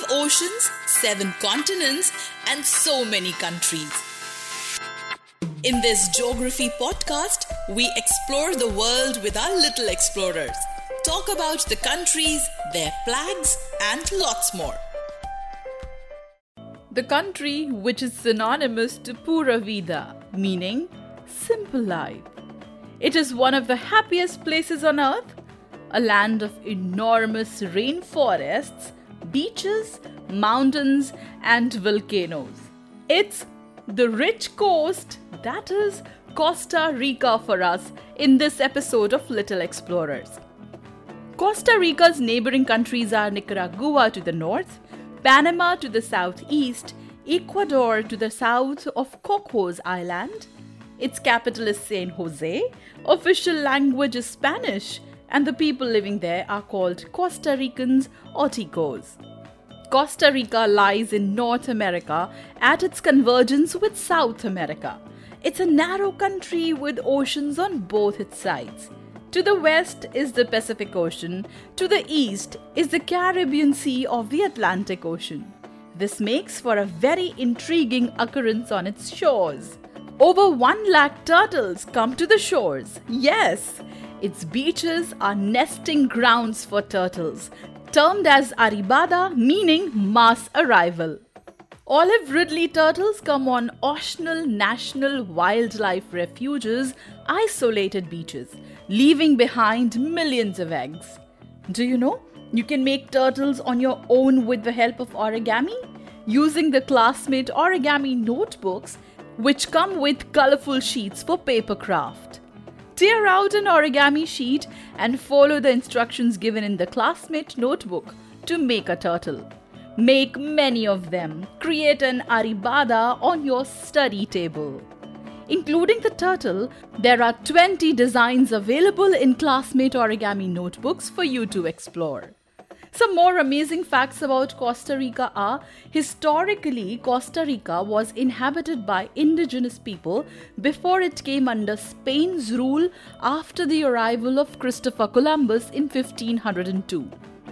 Five oceans, seven continents, and so many countries. In this geography podcast, we explore the world with our little explorers, talk about the countries, their flags, and lots more. The country which is synonymous to Pura Vida, meaning simple life. It is one of the happiest places on earth, a land of enormous rainforests, beaches, mountains, and volcanoes. It's the rich coast that is Costa Rica for us in this episode of Little Explorers. Costa Rica's neighboring countries are Nicaragua to the north, Panama to the southeast, Ecuador to the south of Cocos Island. Its capital is San Jose. Official language is Spanish, and the people living there are called Costa Ricans or Ticos. Costa Rica lies in North America at its convergence with South America. It's a narrow country with oceans on both its sides. To the west is the Pacific Ocean, to the east is the Caribbean Sea of the Atlantic Ocean. This makes for a very intriguing occurrence on its shores. Over 1 lakh turtles come to the shores. Yes, its beaches are nesting grounds for turtles, termed as Arribada, meaning mass arrival. Olive Ridley turtles come on Ostional National Wildlife Refuge's isolated beaches, leaving behind millions of eggs. Do you know? You can make turtles on your own with the help of origami using the classmate origami notebooks, which come with colorful sheets for paper craft. Tear out an origami sheet and follow the instructions given in the classmate notebook to make a turtle. Make many of them. Create an arribada on your study table. Including the turtle, there are 20 designs available in classmate origami notebooks for you to explore. Some more amazing facts about Costa Rica are historically, Costa Rica was inhabited by indigenous people before it came under Spain's rule after the arrival of Christopher Columbus in 1502.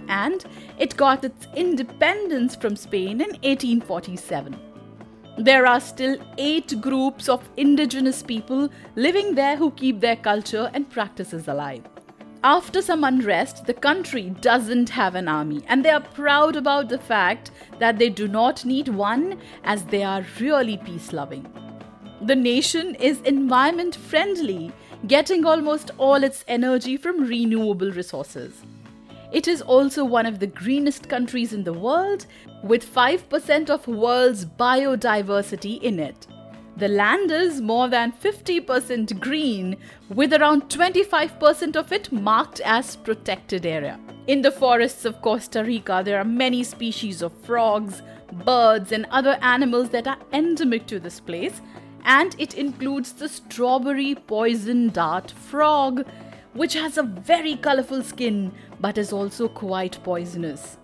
And it got its independence from Spain in 1847. There are still eight groups of indigenous people living there who keep their culture and practices alive. After some unrest, the country doesn't have an army, and they are proud about the fact that they do not need one as they are really peace loving. The nation is environment friendly, getting almost all its energy from renewable resources. It is also one of the greenest countries in the world, with 5% of world's biodiversity in it. The land is more than 50% green, with around 25% of it marked as protected area. In the forests of Costa Rica, there are many species of frogs, birds, and other animals that are endemic to this place, and it includes the strawberry poison dart frog, which has a very colorful skin but is also quite poisonous.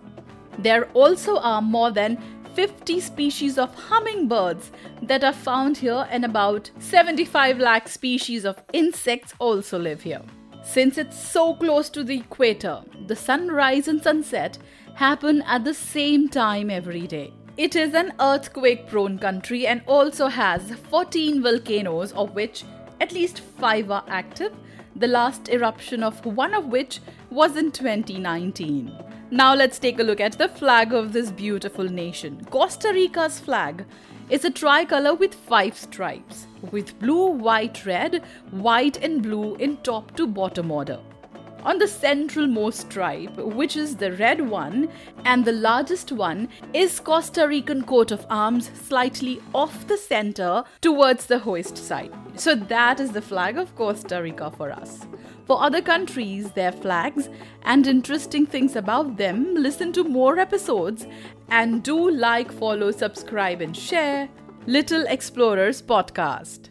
There also are more than 50 species of hummingbirds that are found here, and about 75 lakh species of insects also live here. Since it's so close to the equator, the sunrise and sunset happen at the same time every day. It is an earthquake prone country and also has 14 volcanoes, of which at least 5 are active, the last eruption of one of which was in 2019. Now let's take a look at the flag of this beautiful nation. Costa Rica's flag is a tricolor with five stripes, with blue, white, red, white, and blue in top to bottom order. On the centralmost stripe, which is the red one, and the largest one, is Costa Rican coat of arms slightly off the center towards the hoist side. So that is the flag of Costa Rica for us. For other countries, their flags, and interesting things about them, listen to more episodes and do like, follow, subscribe, and share Little Explorers Podcast.